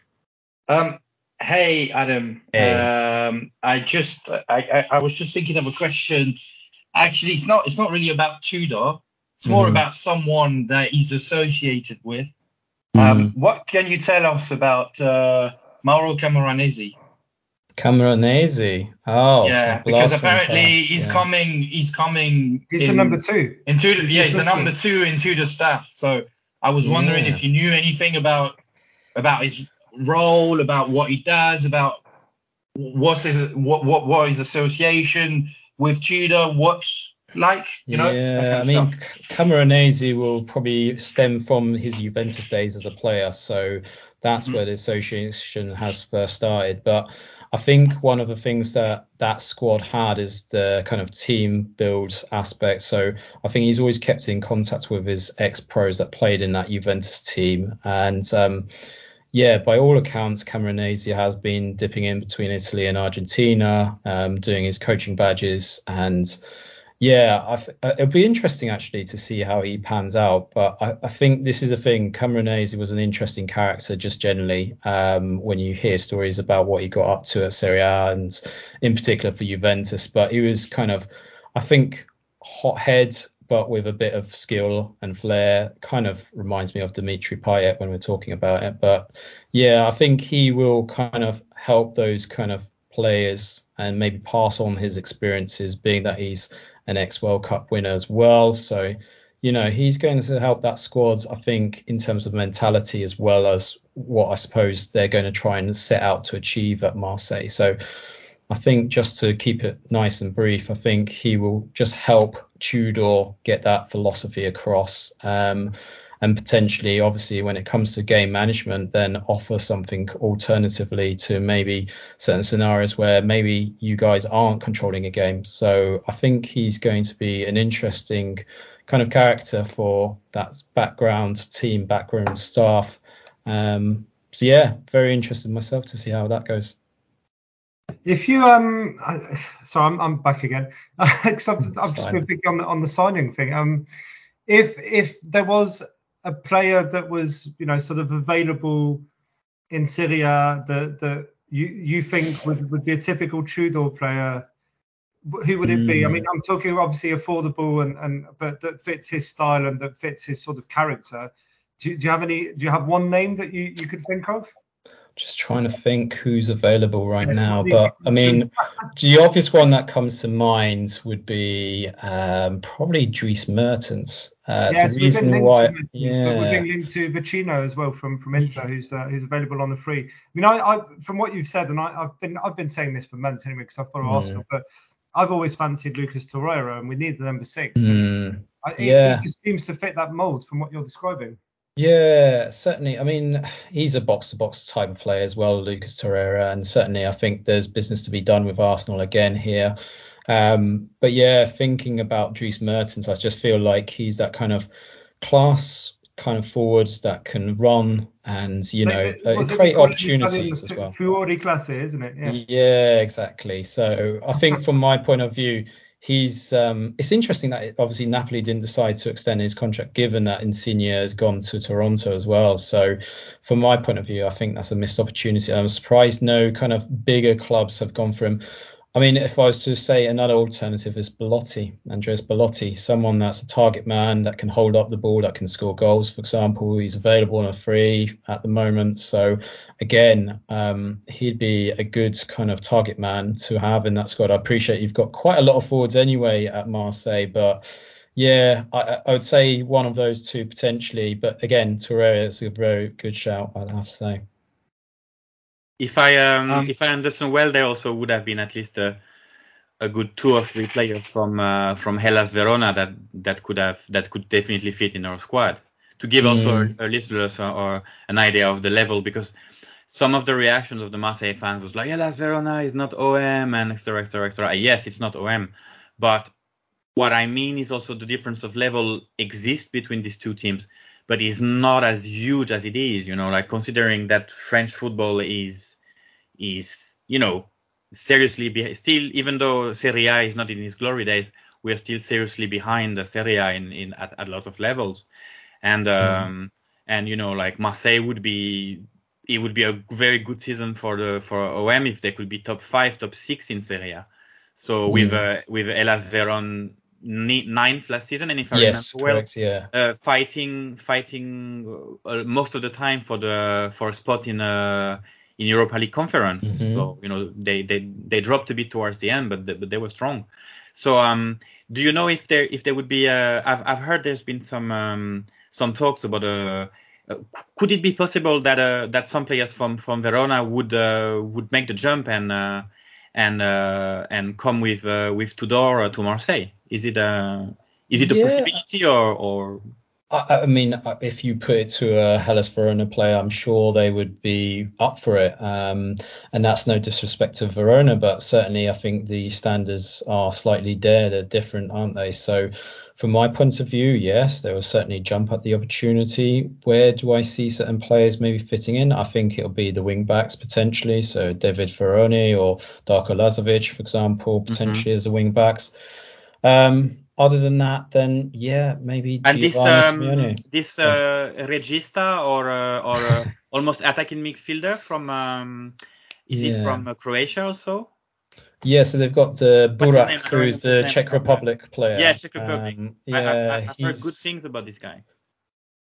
Um, hey Adam, hey. Um, I just I, I, I was just thinking of a question. Actually, it's not it's not really about Tudor. It's more mm. about someone that he's associated with. Mm. Um, what can you tell us about uh, Mauro Camoranesi? Camoranesi. Oh, yeah, because apparently he's yeah. coming. He's coming. He's in, the number two. In Tudor, yeah, he's the number two in Tudor staff. So I was wondering yeah. if you knew anything about about his role, about what he does, about what's his what what what his association with Tudor, what's like, you know. Yeah, I mean, Camoranesi will probably stem from his Juventus days as a player, so that's mm-hmm. where the association has first started. But I think one of the things that that squad had is the kind of team build aspect. So I think he's always kept in contact with his ex pros that played in that Juventus team. And um, yeah, by all accounts, Camoranesi has been dipping in between Italy and Argentina, um, doing his coaching badges and yeah, uh, it'll be interesting actually to see how he pans out. But I, I think this is a thing. Camoranesi was an interesting character just generally um, when you hear stories about what he got up to at Serie A and in particular for Juventus. But he was kind of, I think, hothead but with a bit of skill and flair. Kind of reminds me of Dimitri Payet when we're talking about it. But yeah, I think he will kind of help those kind of players and maybe pass on his experiences, being that he's an ex World Cup winner as well. So, you know, he's going to help that squad, I think, in terms of mentality as well as what I suppose they're going to try and set out to achieve at Marseille. So, I think just to keep it nice and brief, I think he will just help Tudor get that philosophy across. Um, and potentially, obviously, when it comes to game management, then offer something alternatively to maybe certain scenarios where maybe you guys aren't controlling a game. So I think he's going to be an interesting kind of character for that background team, background staff. Um, so yeah, very interested myself to see how that goes. If you um, I, so I'm I'm back again because I've, I've just been big on the on the signing thing. Um, if if there was a player that was, you know, sort of available in Serie A that that you you think would, would be a typical Tudor player? Who would it be? I mean, hmm. I'm talking obviously affordable and and but that fits his style and that fits his sort of character. Do, do you have any? Do you have one name that you you could think of? Just trying to think who's available right now. But I mean, the obvious one that comes to mind would be um, probably Dries Mertens. Uh, yes, the reason why, to yeah. but we're being linked to Vecino as well from from Inter, who's uh, who's available on the free. I mean, I, I from what you've said, and I, have been I've been saying this for months anyway because I follow mm. Arsenal, but I've always fancied Lucas Torreira, and we need the number six. Mm. I, yeah, it just seems to fit that mold from what you're describing. Yeah, certainly. I mean, he's a box to box type of player as well, Lucas Torreira, and certainly I think there's business to be done with Arsenal again here. Um, but yeah, thinking about Dries Mertens, I just feel like he's that kind of class kind of forwards that can run and you know Like, uh, create opportunities as well. Fiore class, isn't it? Yeah. Yeah, exactly. So I think from my point of view, he's um, it's interesting that obviously Napoli didn't decide to extend his contract given that Insigne has gone to Toronto as well. So from my point of view, I think that's a missed opportunity. I'm surprised no kind of bigger clubs have gone for him. I mean, if I was to say another alternative is Belotti, Andreas Belotti, someone that's a target man that can hold up the ball, that can score goals, for example. He's available on a free at the moment. So again, um, he'd be a good kind of target man to have in that squad. I appreciate you've got quite a lot of forwards anyway at Marseille, but yeah, I, I would say one of those two potentially. But again, Torreira is a very good shout, I'd have to say. If I um, Um, if I understand well, there also would have been at least a a good two or three players from uh, from Hellas Verona that that could have that could definitely fit in our squad. To give also Mm. a, a listeners or, or an idea of the level, because some of the reactions of the Marseille fans was like Hellas Verona is not OM and etc etc etc. Yes, it's not OM, but what I mean is also the difference of level exists between these two teams, but is not as huge as it is. You know, like considering that French football is is you know seriously be- still even though Serie A is not in its glory days, we are still seriously behind the Serie A in, in at, at a lot of levels, and um and you know like Marseille would be it would be a very good season for the for OM if they could be top five, top six in Serie A. So with uh, with Hellas Veron ninth last season, and if I yes, remember well. Yeah. uh, fighting fighting uh, most of the time for the for a spot in uh in Europa League conference. Mhm. So you know they they they dropped a bit towards the end, but they, but they were strong. So um, do you know if there if there would be uh, I've I've heard there's been some um some talks about uh, uh could it be possible that uh that some players from from Verona would uh would make the jump and uh and uh and come with uh with Tudor to Marseille? Is it uh is it a Yeah. possibility or or I, I mean, if you put it to a Hellas Verona player, I'm sure they would be up for it. Um, and that's no disrespect to Verona, but certainly I think the standards are slightly there. They're different, aren't they? So, from my point of view, yes, they will certainly jump at the opportunity. Where do I see certain players maybe fitting in? I think it'll be the wing backs potentially. So, David Faraoni or Darko Lazovic, for example, potentially as the wing backs. Um, other than that, then yeah, maybe And this Giovanni um, this uh, regista or uh, or uh, almost attacking midfielder from um, is Yeah. from uh, Croatia also? Yeah, so they've got the Barák, name? Who's the Czech. Republic player. Yeah, Czech Republic. Um, yeah, I- I've heard good things about this guy.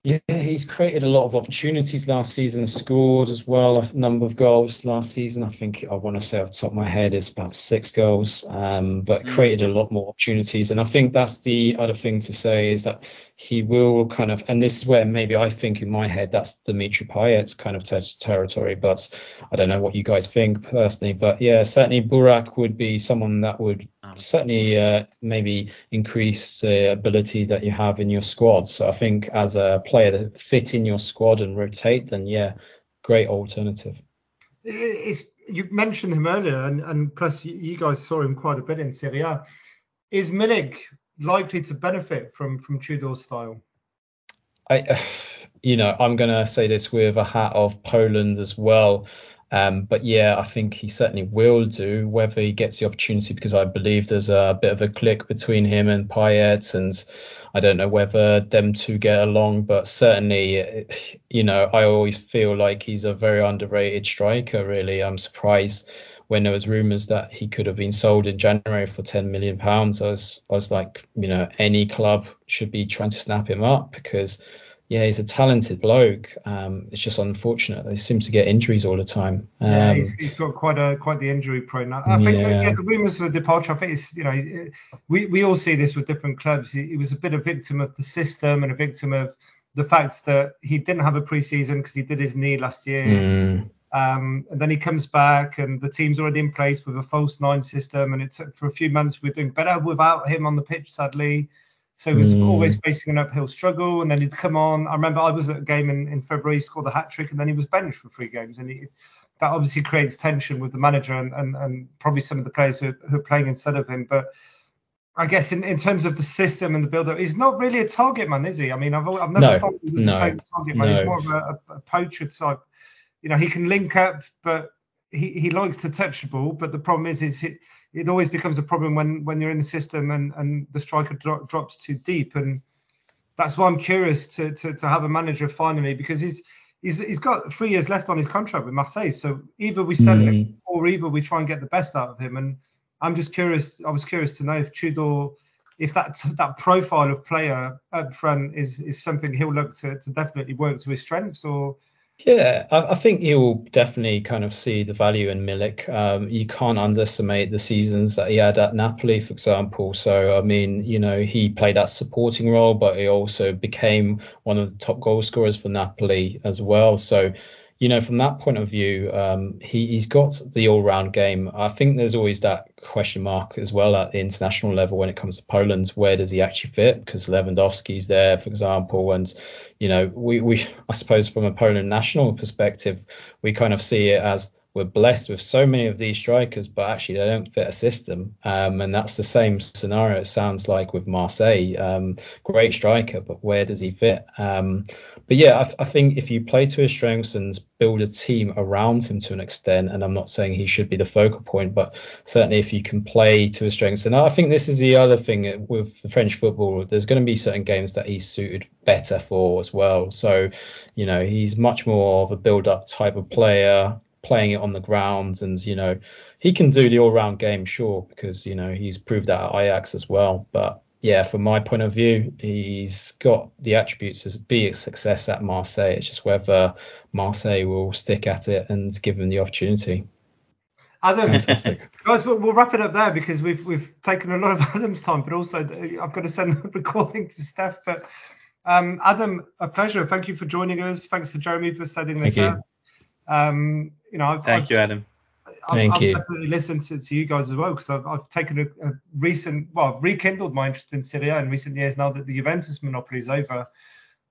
Yeah, he's created a lot of opportunities last season, scored as well a number of goals last season. I think I want to say off the top of my head it's about six goals, um, but Mm. created a lot more opportunities. And I think that's the other thing to say is that he will kind of, and this is where maybe I think in my head that's Dimitri Payet's kind of ter- territory, but I don't know what you guys think personally. But yeah, certainly Barák would be someone that would certainly uh, maybe increase the ability that you have in your squad. So I think as a player that fit in your squad and rotate, then yeah, great alternative. It's you mentioned him earlier, and, and plus you, you guys saw him quite a bit in Serie A. Is Milik likely to benefit from from Tudor's style? I, you know, I'm gonna say this with a hat of Poland as well. Um, but yeah, I think he certainly will do. Whether he gets the opportunity, because I believe there's a bit of a click between him and Payet, and I don't know whether them two get along. But certainly, you know, I always feel like he's a very underrated striker. Really, I'm surprised when there was rumours that he could have been sold in January for 10 million pounds. I was, I was like, you know, any club should be trying to snap him up because yeah, he's a talented bloke. Um, it's just unfortunate. He seems to get injuries all the time. Um, yeah, he's, he's got quite a quite the injury prone. I think Yeah. yeah, the rumours of the departure. I think it's you know we we all see this with different clubs. He, he was a bit a victim of the system and a victim of the fact that he didn't have a preseason because he did his knee last year. mm, Um, and then he comes back, and the team's already in place with a false nine system. And it took for a few months. We're doing better without him on the pitch, sadly. So he was Mm. always facing an uphill struggle. And then he'd come on. I remember I was at a game in, in February, he scored a hat trick, and then he was benched for three games. And he, that obviously creates tension with the manager and, and, and probably some of the players who, who are playing instead of him. But I guess in, in terms of the system and the build-up, he's not really a target man, is he? I mean, I've, I've never No, thought he was no, a target man. He's no. more of a, a, poacher type. You know, he can link up, but he, he likes to touch the ball. But the problem is, is it, it always becomes a problem when when you're in the system and and the striker dro- drops too deep. And that's why I'm curious to, to to have a manager finally because he's he's he's got three years left on his contract with Marseille. So either we sell him Mm. or either we try and get the best out of him. And I'm just curious. I was curious to know if Tudor, if that that profile of player up front is is something he'll look to to definitely work to his strengths or. Yeah, I, I think you'll definitely kind of see the value in Milik. Um, you can't underestimate the seasons that he had at Napoli, for example. So, I mean, you know, he played that supporting role, but he also became one of the top goal scorers for Napoli as well. So, you know, from that point of view, um, he, he's got the all-round game. I think there's always that question mark as well at the international level when it comes to Poland. Where does he actually fit? Because Lewandowski's there, for example, and you know, we, we I suppose from a Poland national perspective, we kind of see it as we're blessed with so many of these strikers, but actually they don't fit a system. Um, and that's the same scenario. It sounds like with Marseille, um, great striker, but where does he fit? Um, but yeah, I, I think if you play to his strengths and build a team around him to an extent, and I'm not saying he should be the focal point, but certainly if you can play to his strengths, and I think this is the other thing with the French football, there's going to be certain games that he's suited better for as well. So, you know, he's much more of a build-up type of player playing it on the ground and you know he can do the all-round game sure because you know he's proved that at Ajax as well but yeah from my point of view he's got the attributes to be a success at Marseille it's just whether Marseille will stick at it and give him the opportunity Adam, Fantastic. guys, we'll, we'll wrap it up there because we've we've taken a lot of Adam's time, but also I've got to send the recording to Steph. But um, Adam, a pleasure. Thank you for joining us. Thanks to Jeremy for setting this Thank you. Up. Um, you know, I've, Thank I've, you, Adam. I've, Thank I've you. definitely listened to, to you guys as well because I've, I've taken a, a recent, well, I've rekindled my interest in Serie A in recent years now that the Juventus monopoly is over.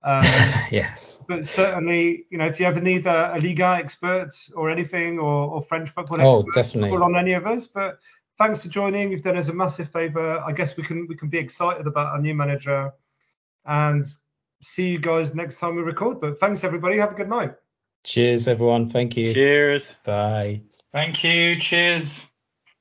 Um, yes but certainly, you know, if you ever need a, a Liga expert or anything, or, or French football Oh, expert, definitely. call on any of us. But thanks for joining. You've done us a massive favour. I guess we can we can be excited about our new manager, and see you guys next time we record. But thanks everybody. Have a good night. Cheers everyone thank you Cheers. bye Thank you. Cheers.